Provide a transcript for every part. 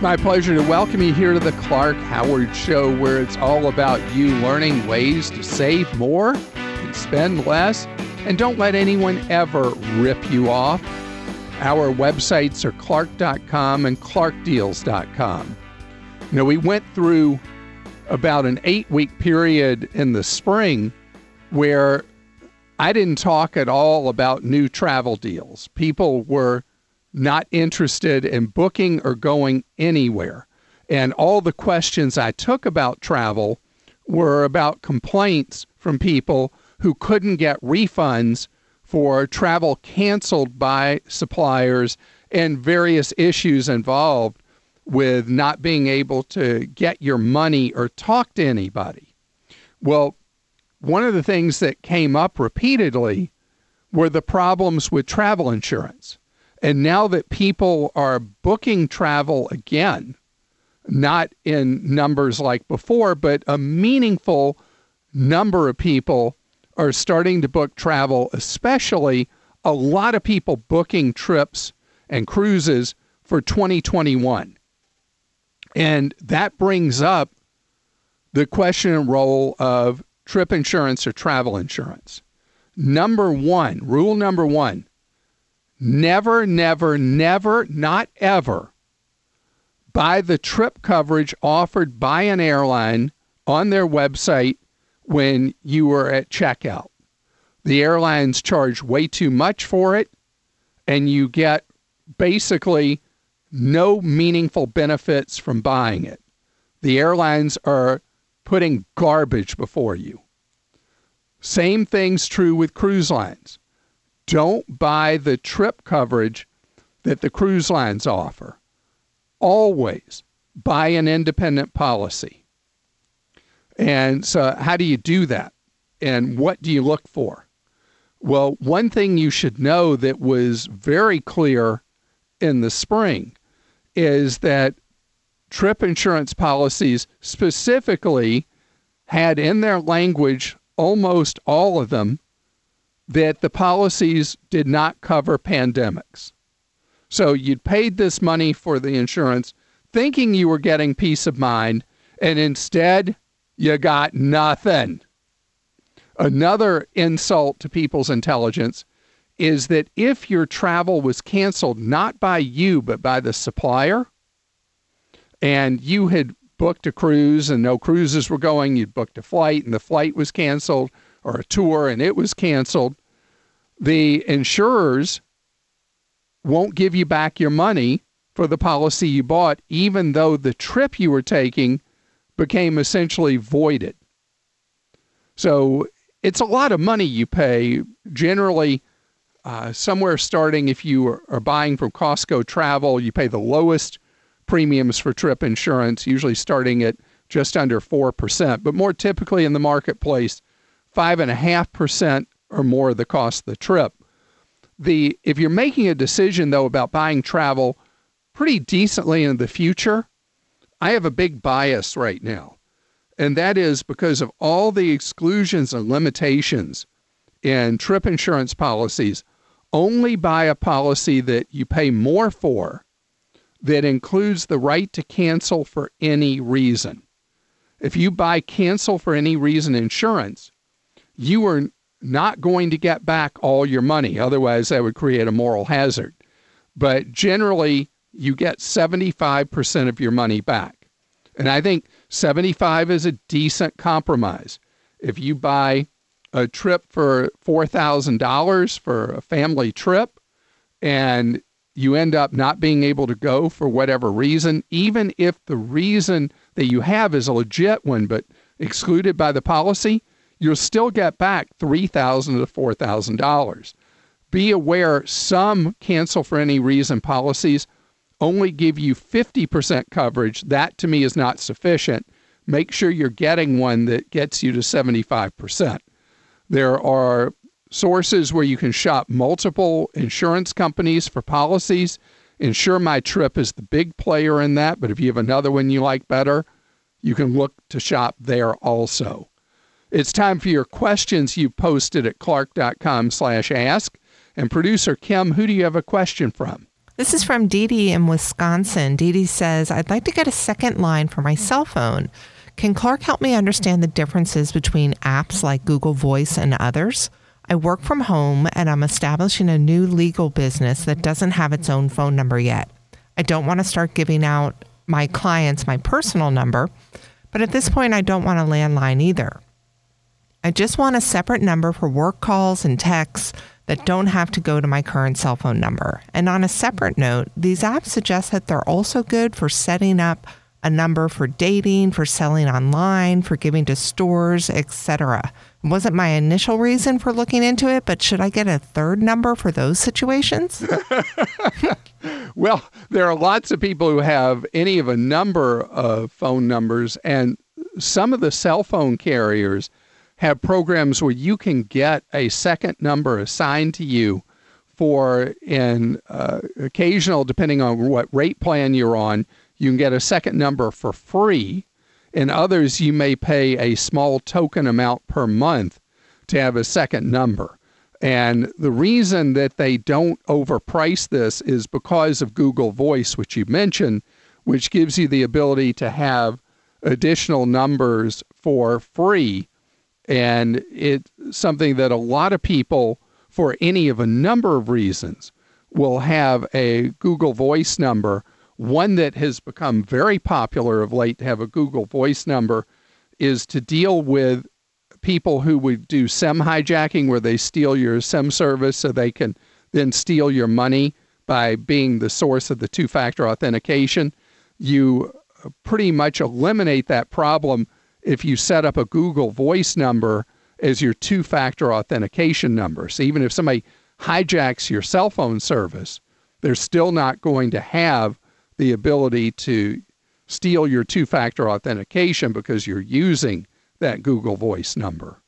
It's my pleasure to welcome you here to the Clark Howard Show, where it's all about you learning ways to save more and spend less. And don't let anyone ever rip you off. Our websites are clark.com and clarkdeals.com. You know, we went through about an eight week period in the spring where I didn't talk at all about new travel deals. People were not interested in booking or going anywhere. And all the questions I took about travel were about complaints from people who couldn't get refunds for travel canceled by suppliers and various issues involved with not being able to get your money or talk to anybody. Well, one of the things that came up repeatedly were the problems with travel insurance. And now that people are booking travel again, not in numbers like before, but a meaningful number of people are starting to book travel, especially a lot of people booking trips and cruises for 2021. And that brings up the question and role of trip insurance or travel insurance. Number one, rule number one never, never, never, not ever buy the trip coverage offered by an airline on their website when you are at checkout. The airlines charge way too much for it, and you get basically no meaningful benefits from buying it. The airlines are putting garbage before you. Same thing's true with cruise lines don't buy the trip coverage that the cruise lines offer. Always buy an independent policy. And so, how do you do that? And what do you look for? Well, one thing you should know that was very clear in the spring is that trip insurance policies specifically had in their language, almost all of them, that the policies did not cover pandemics. So you'd paid this money for the insurance thinking you were getting peace of mind, and instead you got nothing. Another insult to people's intelligence is that if your travel was canceled not by you but by the supplier, and you had booked a cruise and no cruises were going, you'd booked a flight and the flight was canceled, or a tour and it was canceled, the insurers won't give you back your money for the policy you bought, even though the trip you were taking became essentially voided. So it's a lot of money you pay, generally, uh, somewhere starting if you are, are buying from Costco Travel, you pay the lowest premiums for trip insurance, usually starting at just under 4%, but more typically in the marketplace, 5.5% or more of the cost of the trip. The if you're making a decision though about buying travel pretty decently in the future, I have a big bias right now. And that is because of all the exclusions and limitations in trip insurance policies. Only buy a policy that you pay more for that includes the right to cancel for any reason. If you buy cancel for any reason insurance, you are not going to get back all your money. Otherwise, that would create a moral hazard. But generally, you get 75% of your money back. And I think 75 is a decent compromise. If you buy a trip for $4,000 for a family trip and you end up not being able to go for whatever reason, even if the reason that you have is a legit one but excluded by the policy, you'll still get back $3,000 to $4,000. Be aware some cancel for any reason policies only give you 50% coverage. That to me is not sufficient. Make sure you're getting one that gets you to 75%. There are sources where you can shop multiple insurance companies for policies. Insure My Trip is the big player in that, but if you have another one you like better, you can look to shop there also. It's time for your questions you posted at clark.com slash ask. And producer Kim, who do you have a question from? This is from Dee Dee in Wisconsin. Dee Dee says, I'd like to get a second line for my cell phone. Can Clark help me understand the differences between apps like Google Voice and others? I work from home and I'm establishing a new legal business that doesn't have its own phone number yet. I don't want to start giving out my clients my personal number, but at this point, I don't want a landline either. I just want a separate number for work calls and texts that don't have to go to my current cell phone number. And on a separate note, these apps suggest that they're also good for setting up a number for dating, for selling online, for giving to stores, etc. Wasn't my initial reason for looking into it, but should I get a third number for those situations? well, there are lots of people who have any of a number of phone numbers, and some of the cell phone carriers have programs where you can get a second number assigned to you for an uh, occasional, depending on what rate plan you're on, you can get a second number for free. In others, you may pay a small token amount per month to have a second number. And the reason that they don't overprice this is because of Google Voice, which you mentioned, which gives you the ability to have additional numbers for free. And it's something that a lot of people, for any of a number of reasons, will have a Google Voice number one that has become very popular of late to have a Google Voice number is to deal with people who would do SIM hijacking, where they steal your SIM service so they can then steal your money by being the source of the two factor authentication. You uh, pretty much eliminate that problem if you set up a Google Voice number as your two factor authentication number. So even if somebody hijacks your cell phone service, they're still not going to have the ability to steal your two factor authentication because you're using that Google Voice number.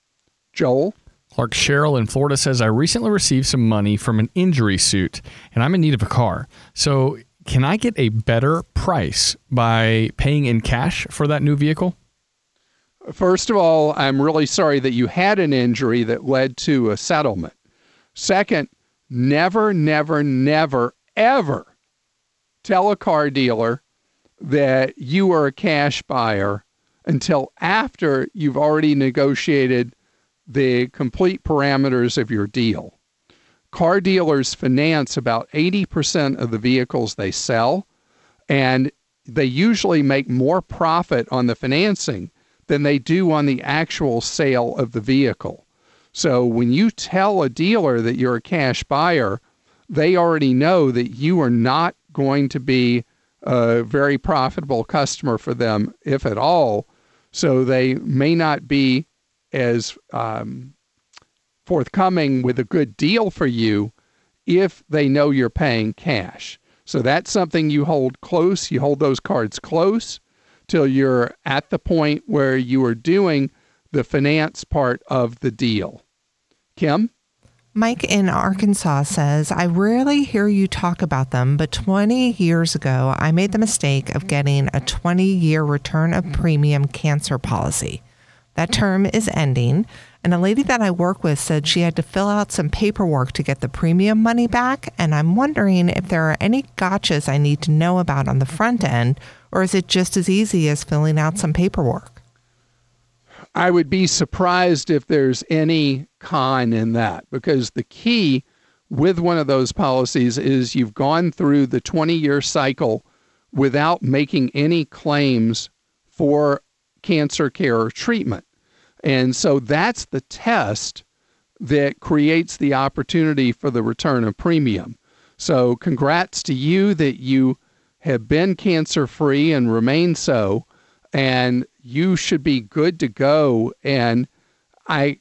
Joel? Clark Cheryl in Florida says, I recently received some money from an injury suit and I'm in need of a car. So, can I get a better price by paying in cash for that new vehicle? First of all, I'm really sorry that you had an injury that led to a settlement. Second, never, never, never, ever tell a car dealer that you are a cash buyer until after you've already negotiated the complete parameters of your deal. Car dealers finance about 80% of the vehicles they sell, and they usually make more profit on the financing than they do on the actual sale of the vehicle. So when you tell a dealer that you're a cash buyer, they already know that you are not going to be a very profitable customer for them, if at all. So they may not be as um, forthcoming with a good deal for you if they know you're paying cash. So that's something you hold close. You hold those cards close till you're at the point where you are doing the finance part of the deal. Kim? Mike in Arkansas says, I rarely hear you talk about them, but 20 years ago, I made the mistake of getting a 20 year return of premium cancer policy. That term is ending, and a lady that I work with said she had to fill out some paperwork to get the premium money back. And I'm wondering if there are any gotchas I need to know about on the front end, or is it just as easy as filling out some paperwork? I would be surprised if there's any con in that because the key with one of those policies is you've gone through the 20 year cycle without making any claims for cancer care or treatment. And so that's the test that creates the opportunity for the return of premium. So, congrats to you that you have been cancer free and remain so and you should be good to go. And I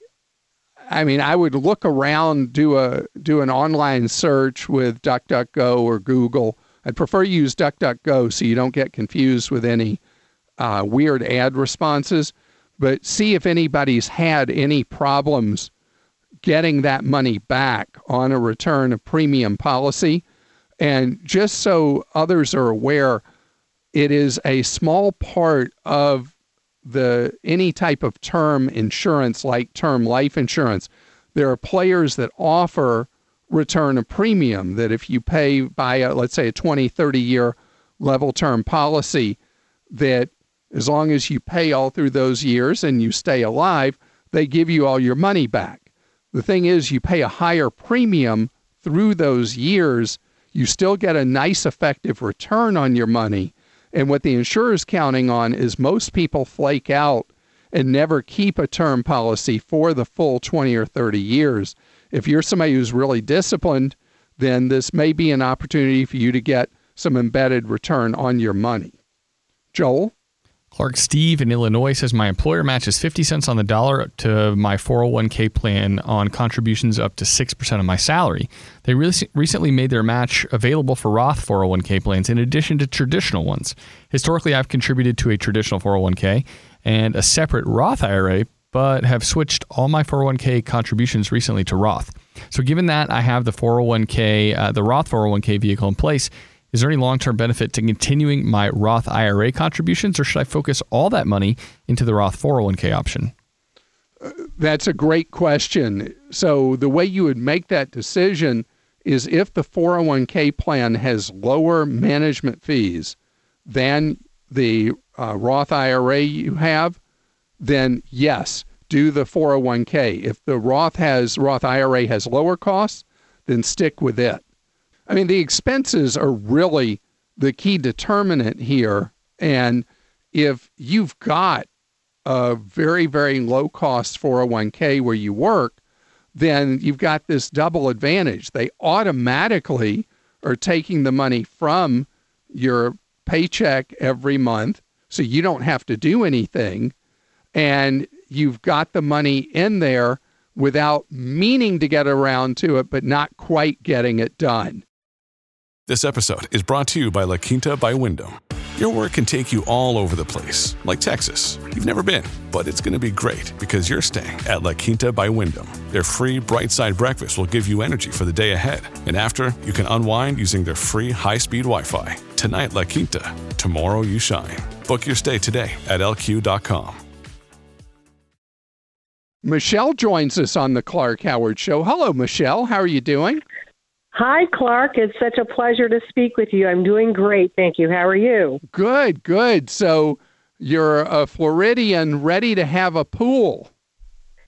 I mean, I would look around, do a do an online search with DuckDuckGo or Google. I'd prefer you use DuckDuckGo so you don't get confused with any uh, weird ad responses. But see if anybody's had any problems getting that money back on a return of premium policy. And just so others are aware, it is a small part of the any type of term insurance like term life insurance. There are players that offer return of premium that if you pay by a, let's say a 20 30 year level term policy that as long as you pay all through those years and you stay alive they give you all your money back the thing is you pay a higher premium through those years you still get a nice effective return on your money and what the insurer is counting on is most people flake out and never keep a term policy for the full 20 or 30 years. If you're somebody who's really disciplined, then this may be an opportunity for you to get some embedded return on your money. Joel? Clark Steve in Illinois says my employer matches 50 cents on the dollar to my 401k plan on contributions up to 6% of my salary. They re- recently made their match available for Roth 401k plans in addition to traditional ones. Historically, I've contributed to a traditional 401k and a separate Roth IRA, but have switched all my 401k contributions recently to Roth. So, given that I have the 401k, uh, the Roth 401k vehicle in place, is there any long term benefit to continuing my Roth IRA contributions, or should I focus all that money into the Roth 401k option? That's a great question. So, the way you would make that decision is if the 401k plan has lower management fees than the uh, Roth IRA you have, then yes, do the 401k. If the Roth has Roth IRA has lower costs, then stick with it. I mean, the expenses are really the key determinant here. And if you've got a very, very low cost 401k where you work, then you've got this double advantage. They automatically are taking the money from your paycheck every month, so you don't have to do anything. And you've got the money in there without meaning to get around to it, but not quite getting it done. This episode is brought to you by La Quinta by Wyndham. Your work can take you all over the place, like Texas. You've never been, but it's going to be great because you're staying at La Quinta by Wyndham. Their free bright side breakfast will give you energy for the day ahead. And after, you can unwind using their free high speed Wi Fi. Tonight, La Quinta. Tomorrow, you shine. Book your stay today at lq.com. Michelle joins us on the Clark Howard Show. Hello, Michelle. How are you doing? Hi, Clark. It's such a pleasure to speak with you. I'm doing great. Thank you. How are you? Good, good. So you're a Floridian ready to have a pool.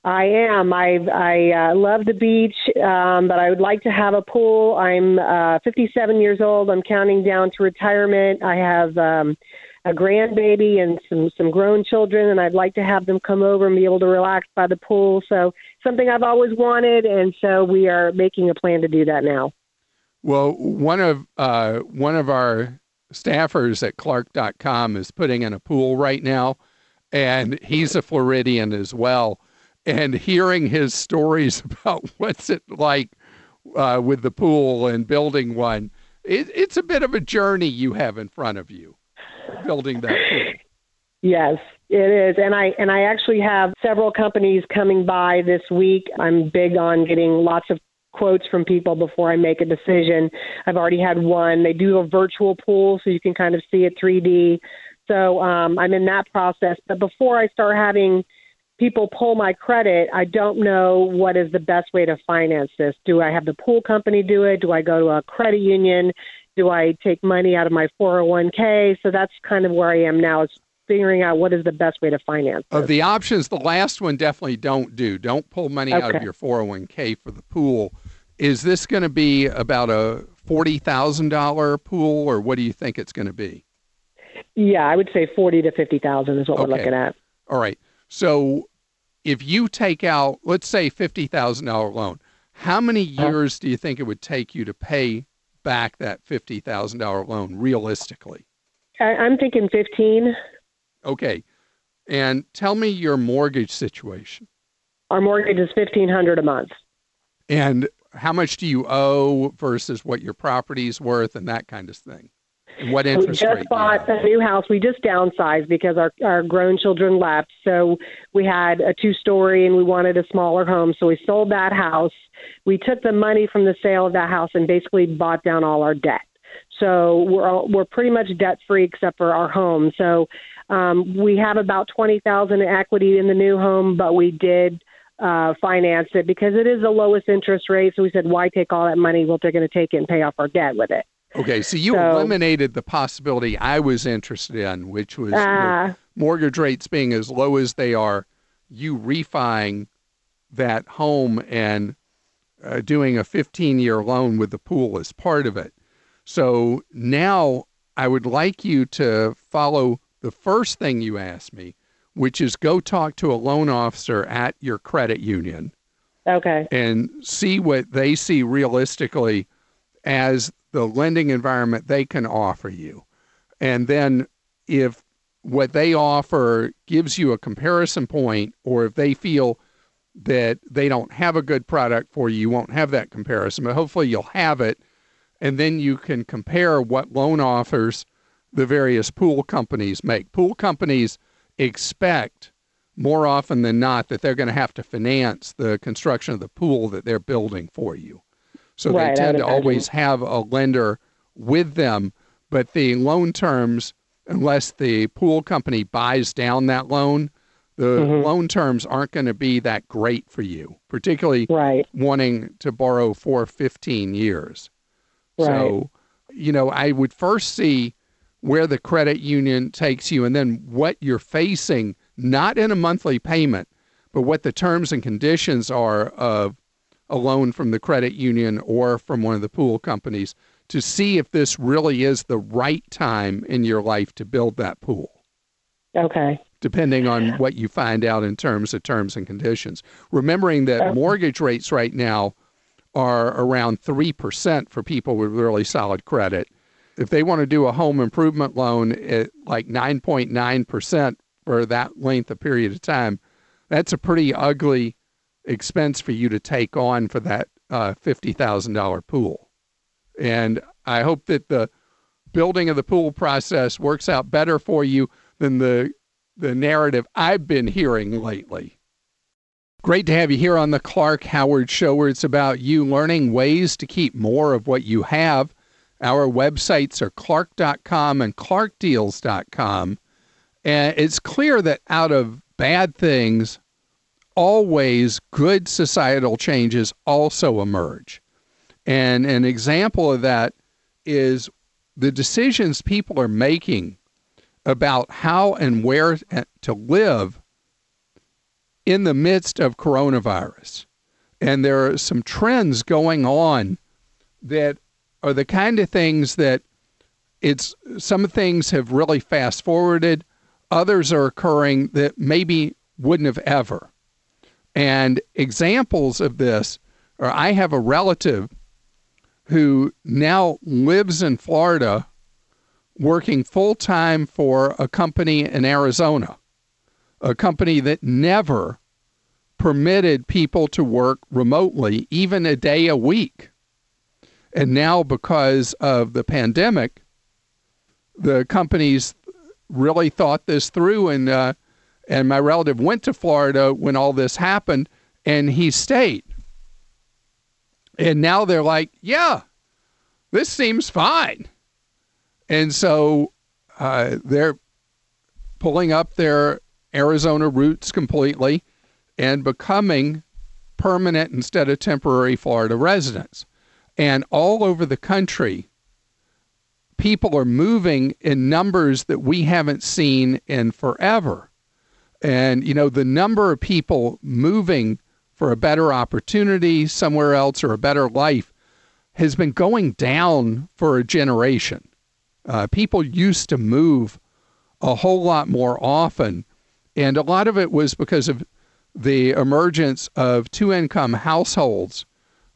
I am. I I uh, love the beach, um, but I would like to have a pool. I'm uh, 57 years old. I'm counting down to retirement. I have um, a grandbaby and some some grown children, and I'd like to have them come over and be able to relax by the pool. So something I've always wanted, and so we are making a plan to do that now. Well, one of uh, one of our staffers at Clark.com is putting in a pool right now, and he's a Floridian as well and hearing his stories about what's it like uh, with the pool and building one, it, it's a bit of a journey you have in front of you, building that pool. Yes, it is, and I and I actually have several companies coming by this week. I'm big on getting lots of quotes from people before I make a decision. I've already had one. They do a virtual pool, so you can kind of see it 3D. So um, I'm in that process. But before I start having people pull my credit, I don't know what is the best way to finance this. Do I have the pool company do it? Do I go to a credit union? Do I take money out of my 401k? So that's kind of where I am now. Is figuring out what is the best way to finance. This. Of the options, the last one definitely don't do. Don't pull money okay. out of your 401k for the pool. Is this going to be about a forty thousand dollar pool, or what do you think it's going to be? Yeah, I would say forty to fifty thousand is what okay. we're looking at. All right. So if you take out, let's say, $50,000 loan, how many uh-huh. years do you think it would take you to pay back that $50,000 loan realistically? I'm thinking 15. Okay. And tell me your mortgage situation. our mortgage is fifteen hundred a month. And how much do you owe versus what your property's worth and that kind of thing? And what interest we just you bought a new house. We just downsized because our our grown children left. So we had a two story and we wanted a smaller home. So we sold that house. We took the money from the sale of that house and basically bought down all our debt. So we're all, we're pretty much debt free except for our home. So um, we have about twenty thousand in equity in the new home, but we did uh, finance it because it is the lowest interest rate. So we said, why take all that money? Well, they're going to take it and pay off our debt with it. Okay, so you So- eliminated the possibility I was interested in, which was Ah. mortgage rates being as low as they are, you refining that home and uh, doing a 15 year loan with the pool as part of it. So now I would like you to follow the first thing you asked me, which is go talk to a loan officer at your credit union Okay. and see what they see realistically as the lending environment they can offer you. And then if what they offer gives you a comparison point, or if they feel that they don't have a good product for you, you won't have that comparison, but hopefully you'll have it. And then you can compare what loan offers the various pool companies make. Pool companies expect more often than not that they're going to have to finance the construction of the pool that they're building for you. So Right, they tend to always have a lender with them, but the loan terms, unless the pool company buys down that loan, the Mm-hmm. loan terms aren't going to be that great for you, particularly Right. wanting to borrow for 15 years. So, you know, I would first see where the credit union takes you and then what you're facing, not in a monthly payment, but what the terms and conditions are of a loan from the credit union or from one of the pool companies to see if this really is the right time in your life to build that pool Okay. depending on what you find out in terms of terms and conditions. Remembering that mortgage rates right now are around 3% for people with really solid credit. If they want to do a home improvement loan at like 9.9% for that length of period of time, that's a pretty ugly expense for you to take on for that uh, $50,000 pool. And I hope that the building of the pool process works out better for you than the the narrative I've been hearing lately. Great to have you here on the Clark Howard Show, where it's about you learning ways to keep more of what you have. Our websites are clark.com and clarkdeals.com. And it's clear that out of bad things, always good societal changes also emerge. And an example of that is the decisions people are making about how and where to live in the midst of coronavirus. And there are some trends going on that are the kind of things that it's some things have really fast forwarded, others are occurring that maybe wouldn't have ever. And examples of this are I have a relative who now lives in Florida working full time for a company in Arizona, a company that never permitted people to work remotely, even a day a week. And now, because of the pandemic, the companies really thought this through, and uh, and my relative went to Florida when all this happened, and he stayed. And now they're like, yeah, this seems fine. And so uh, they're pulling up their Arizona roots completely and becoming permanent instead of temporary Florida residents. And all over the country, people are moving in numbers that we haven't seen in forever. And, you know, the number of people moving for a better opportunity somewhere else or a better life has been going down for a generation. Uh, people used to move a whole lot more often, and a lot of it was because of the emergence of two income households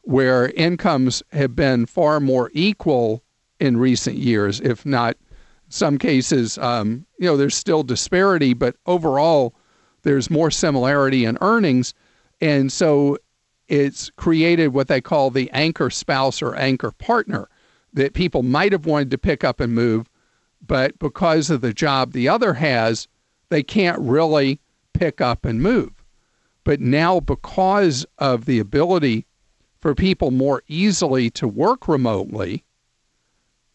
where incomes have been far more equal in recent years, if not some cases, um, you know, there's still disparity, but overall, there's more similarity in earnings. And so it's created what they call the anchor spouse or anchor partner that people might have wanted to pick up and move, but because of the job the other has, they can't really pick up and move. But now, because of the ability for people more easily to work remotely,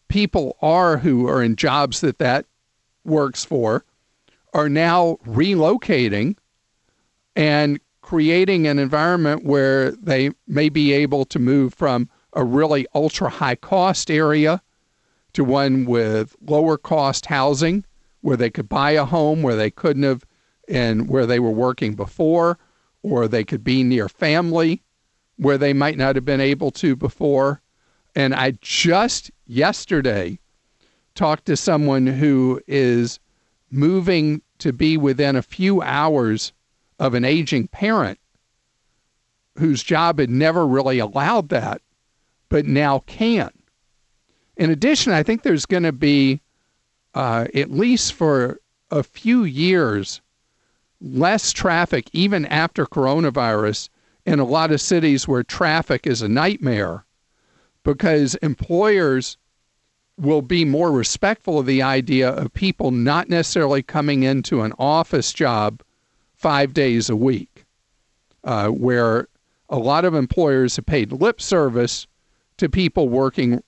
people are who are in jobs that that works for are now relocating and creating an environment where they may be able to move from a really ultra high cost area to one with lower cost housing where they could buy a home where they couldn't have and where they were working before or they could be near family where they might not have been able to before and I just yesterday talked to someone who is moving to be within a few hours of an aging parent whose job had never really allowed that, but now can. In addition, I think there's going to be, uh, at least for a few years, less traffic, even after coronavirus, in a lot of cities where traffic is a nightmare because employers will be more respectful of the idea of people not necessarily coming into an office job five days a week, uh, where a lot of employers have paid lip service to people working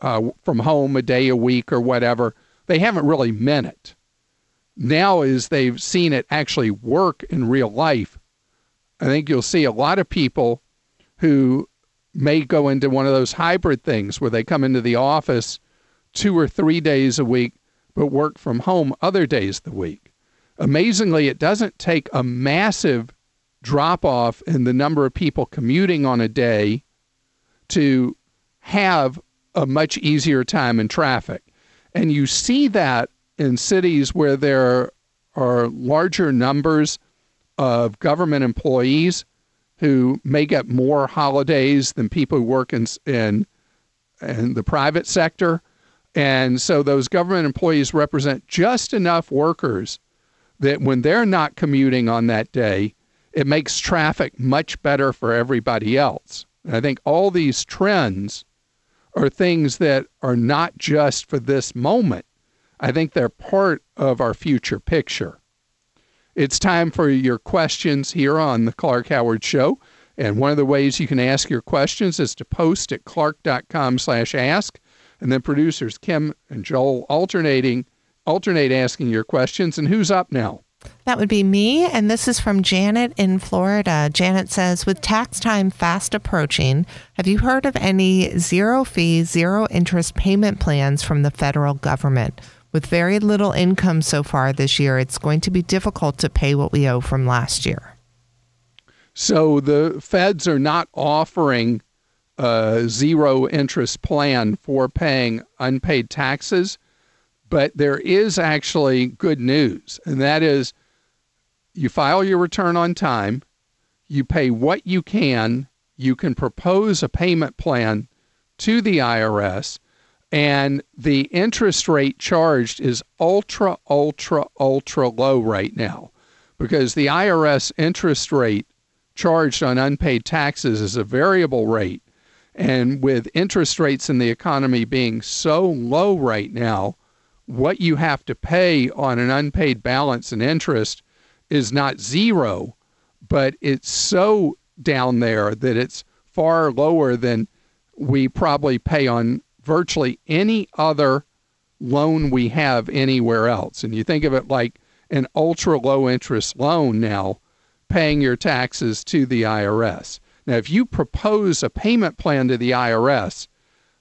uh, from home a day a week or whatever. They haven't really meant it. Now, as they've seen it actually work in real life, I think you'll see a lot of people who may go into one of those hybrid things where they come into the office two or three days a week, but work from home other days of the week. Amazingly, it doesn't take a massive drop off in the number of people commuting on a day to have a much easier time in traffic. And you see that in cities where there are larger numbers of government employees who may get more holidays than people who work in, in, in the private sector. And so those government employees represent just enough workers that when they're not commuting on that day, it makes traffic much better for everybody else. And I think all these trends are things that are not just for this moment. I think they're part of our future picture. It's time for your questions here on the Clark Howard Show. And one of the ways you can ask your questions is to post at clark.com slash ask. And then producers Kim and Joel alternating alternate asking your questions. And who's up now? That would be me. And this is from Janet in Florida. Janet says, with tax time fast approaching, have you heard of any zero fee, zero interest payment plans from the federal government? With very little income so far this year, it's going to be difficult to pay what we owe from last year. So the feds are not offering a zero interest plan for paying unpaid taxes, but there is actually good news, and that is you file your return on time, you pay what you can, you can propose a payment plan to the IRS and the interest rate charged is ultra, ultra, ultra low right now because the IRS interest rate charged on unpaid taxes is a variable rate. And with interest rates in the economy being so low right now, what you have to pay on an unpaid balance in interest is not zero, but it's so down there that it's far lower than we probably pay on virtually any other loan we have anywhere else. And you think of it like an ultra low interest loan now, paying your taxes to the IRS. Now, if you propose a payment plan to the IRS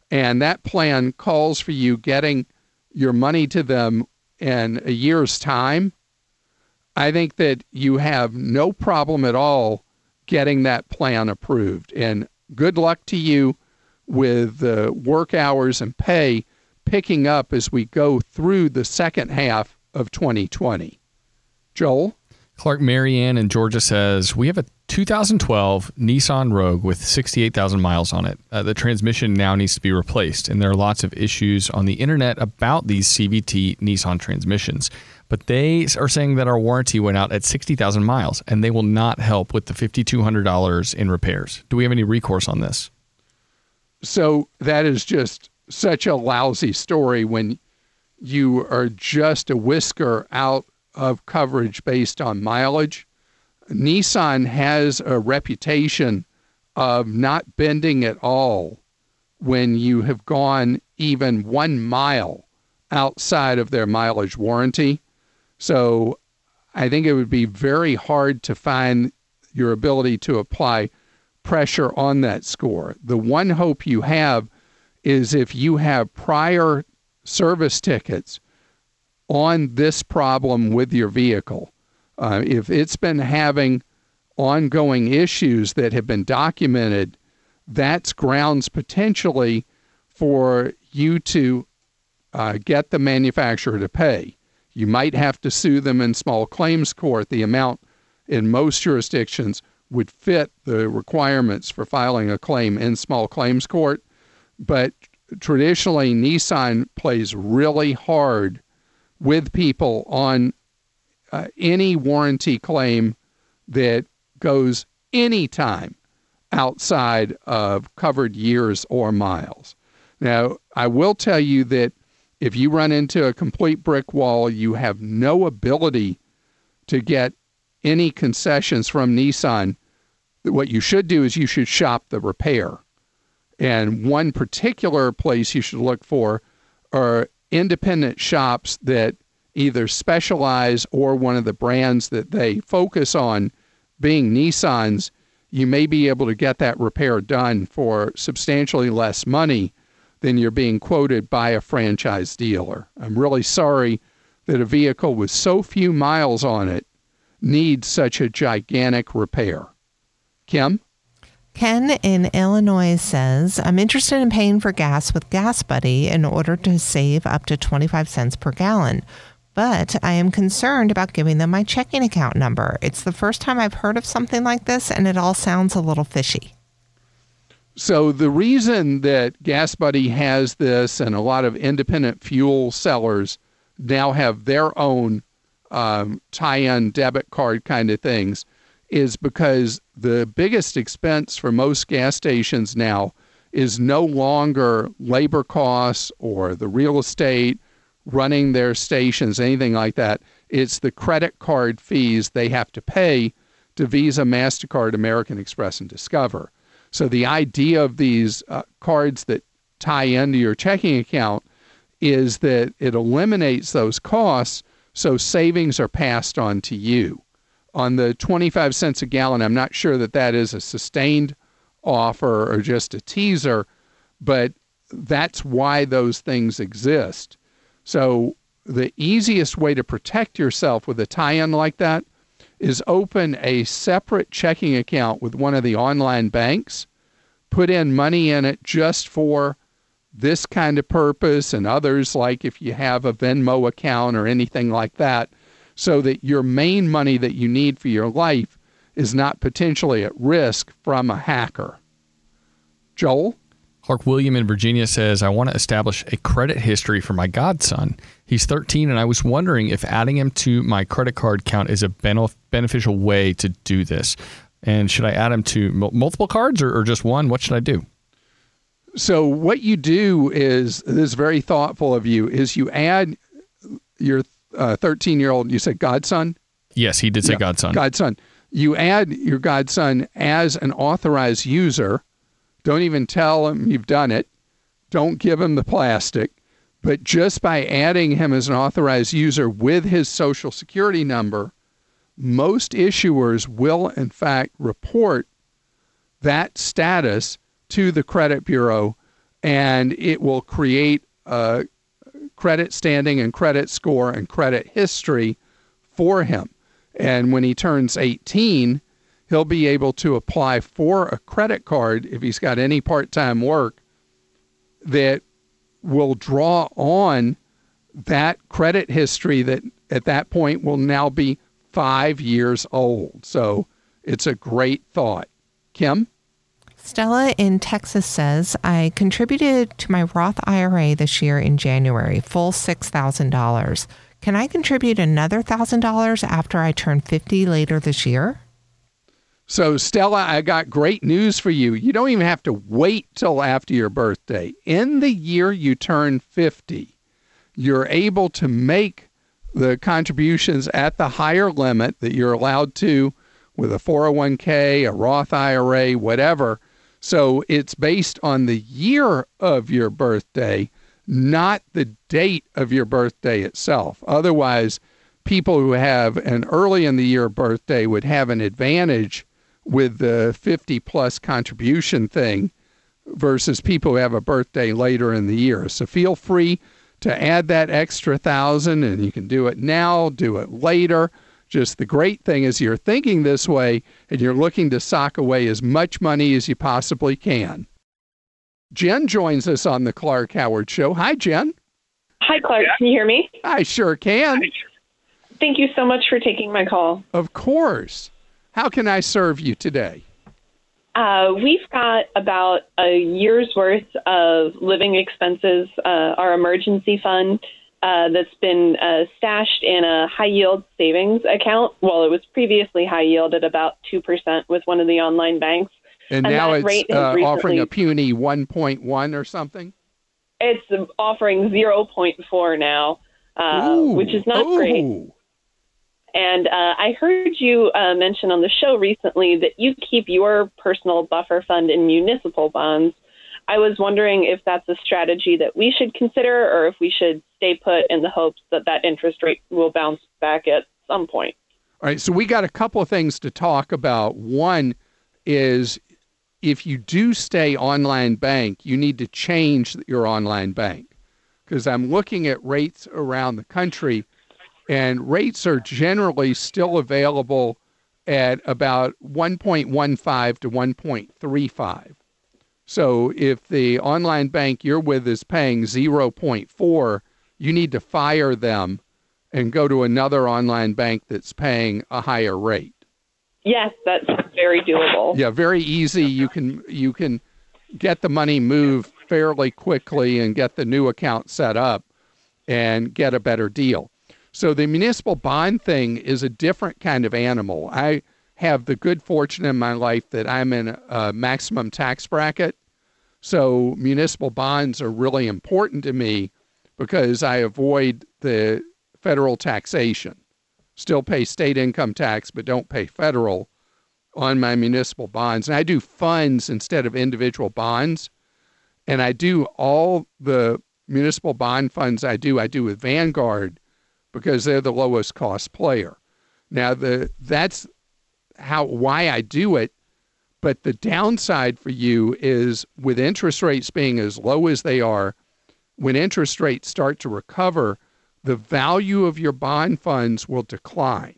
and that plan calls for you getting your money to them in a year's time, I think that you have no problem at all getting that plan approved. And good luck to you with uh, work hours and pay picking up as we go through the second half of 2020. Joel? Clark Marianne in Georgia says, We have a 2012 Nissan Rogue with 68,000 miles on it. Uh, the transmission now needs to be replaced, and there are lots of issues on the internet about these CVT Nissan transmissions. but they are saying that our warranty went out at 60,000 miles and they will not help with the $5,200 in repairs. Do we have any recourse on this? So that is just such a lousy story when you are just a whisker out of coverage based on mileage. Nissan has a reputation of not bending at all when you have gone even one mile outside of their mileage warranty. So I think it would be very hard to find your ability to apply pressure on that score. The one hope you have is if you have prior service tickets on this problem with your vehicle. Uh, if it's been having ongoing issues that have been documented, that's grounds potentially for you to uh, get the manufacturer to pay. You might have to sue them in small claims court. The amount in most jurisdictions would fit the requirements for filing a claim in small claims court. But traditionally, Nissan plays really hard with people on uh, any warranty claim that goes any time outside of covered years or miles. Now, I will tell you that if you run into a complete brick wall, you have no ability to get any concessions from Nissan. What you should do is you should shop the repair. And one particular place you should look for are independent shops that either specialize or one of the brands that they focus on being Nissan's, you may be able to get that repair done for substantially less money than you're being quoted by a franchise dealer. I'm really sorry that a vehicle with so few miles on it needs such a gigantic repair. Kim? Ken in Illinois says, I'm interested in paying for gas with Gas Buddy in order to save up to 25 cents per gallon. But I am concerned about giving them my checking account number. It's the first time I've heard of something like this, and it all sounds a little fishy. So, the reason that Gas Buddy has this and a lot of independent fuel sellers now have their own um, tie in debit card kind of things is because the biggest expense for most gas stations now is no longer labor costs or the real estate running their stations, anything like that. It's the credit card fees they have to pay to Visa, MasterCard, American Express, and Discover. So the idea of these uh, cards that tie into your checking account is that it eliminates those costs so savings are passed on to you. On the 25 cents a gallon, I'm not sure that that is a sustained offer or just a teaser, but that's why those things exist. So the easiest way to protect yourself with a tie-in like that is open a separate checking account with one of the online banks, put in money in it just for this kind of purpose and others like if you have a Venmo account or anything like that so that your main money that you need for your life is not potentially at risk from a hacker. Joel Clark William in Virginia says, I want to establish a credit history for my godson. He's 13, and I was wondering if adding him to my credit card count is a beneficial way to do this. And should I add him to multiple cards or, or just one? What should I do? So, what you do is this is very thoughtful of you is you add your 13 uh, year old, you said godson? Yes, he did say yeah, godson. Godson. You add your godson as an authorized user don't even tell him you've done it. Don't give him the plastic. But just by adding him as an authorized user with his social security number, most issuers will, in fact, report that status to the credit bureau and it will create a credit standing and credit score and credit history for him. And when he turns 18, he'll be able to apply for a credit card if he's got any part time work that will draw on that credit history that at that point will now be five years old. So it's a great thought. Kim? Stella in Texas says, I contributed to my Roth IRA this year in January, full $6,000. Can I contribute another $1,000 after I turn 50 later this year? So, Stella, I got great news for you. You don't even have to wait till after your birthday. In the year you turn 50, you're able to make the contributions at the higher limit that you're allowed to with a 401k, a Roth IRA, whatever. So it's based on the year of your birthday, not the date of your birthday itself. Otherwise, people who have an early in the year birthday would have an advantage with the 50 plus contribution thing versus people who have a birthday later in the year. So feel free to add that extra thousand and you can do it now, do it later. Just the great thing is you're thinking this way and you're looking to sock away as much money as you possibly can. Jen joins us on the Clark Howard Show. Hi, Jen. Hi, Clark. Can you hear me? I sure can. Thank you so much for taking my call. Of course. How can I serve you today? Uh, we've got about a year's worth of living expenses, uh, our emergency fund uh, that's been uh, stashed in a high yield savings account. Well, it was previously high yield at about 2% with one of the online banks. And, And now it's uh, offering a puny 1.1 or something? It's offering 0.4 now, uh, Ooh. which is not great. And uh, I heard you uh, mention on the show recently that you keep your personal buffer fund in municipal bonds. I was wondering if that's a strategy that we should consider or if we should stay put in the hopes that that interest rate will bounce back at some point. All right, so we got a couple of things to talk about. One is if you do stay online bank, you need to change your online bank because I'm looking at rates around the country and rates are generally still available at about 1.15 to 1.35. So if the online bank you're with is paying 0.4, you need to fire them and go to another online bank that's paying a higher rate. Yes, that's very doable. Yeah, very easy. You can you can get the money moved fairly quickly and get the new account set up and get a better deal. So the municipal bond thing is a different kind of animal. I have the good fortune in my life that I'm in a maximum tax bracket. So municipal bonds are really important to me because I avoid the federal taxation. Still pay state income tax, but don't pay federal on my municipal bonds. And I do funds instead of individual bonds. And I do all the municipal bond funds I do, I do with Vanguard because they're the lowest cost player. Now the that's how why I do it, but the downside for you is with interest rates being as low as they are, when interest rates start to recover, the value of your bond funds will decline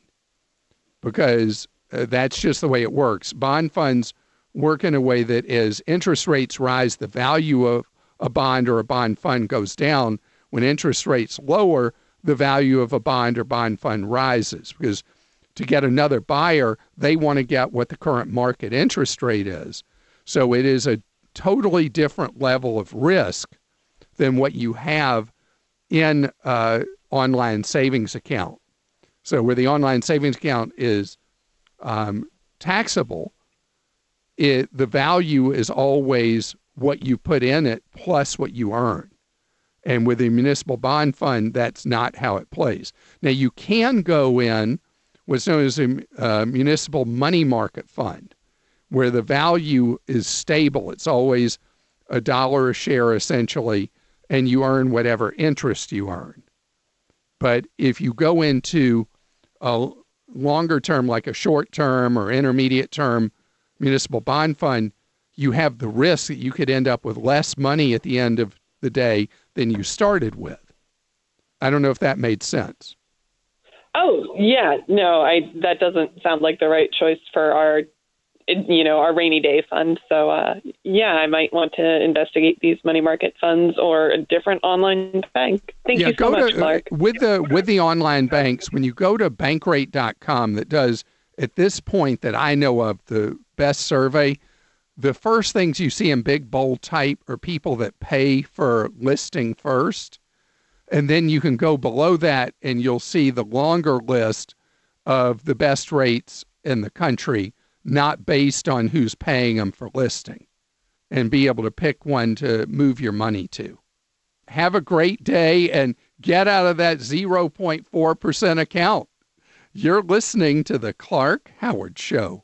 because uh, that's just the way it works. Bond funds work in a way that as interest rates rise, the value of a bond or a bond fund goes down. When interest rates lower, the value of a bond or bond fund rises because to get another buyer, they want to get what the current market interest rate is. So it is a totally different level of risk than what you have in uh, online savings account. So where the online savings account is um, taxable, it the value is always what you put in it plus what you earn. And with the municipal bond fund, that's not how it plays. Now you can go in what's known as a uh, municipal money market fund, where the value is stable. It's always a dollar a share essentially, and you earn whatever interest you earn. But if you go into a longer term, like a short term or intermediate term municipal bond fund, you have the risk that you could end up with less money at the end of the day than you started with. I don't know if that made sense. Oh, yeah. No, I that doesn't sound like the right choice for our you know, our rainy day fund. So uh yeah, I might want to investigate these money market funds or a different online bank. Thank yeah, you so go much, to Clark. with the with the online banks. When you go to bankrate.com, that does at this point that I know of the best survey. The first things you see in big bold type are people that pay for listing first. And then you can go below that and you'll see the longer list of the best rates in the country, not based on who's paying them for listing, and be able to pick one to move your money to. Have a great day and get out of that 0.4% account. You're listening to The Clark Howard Show.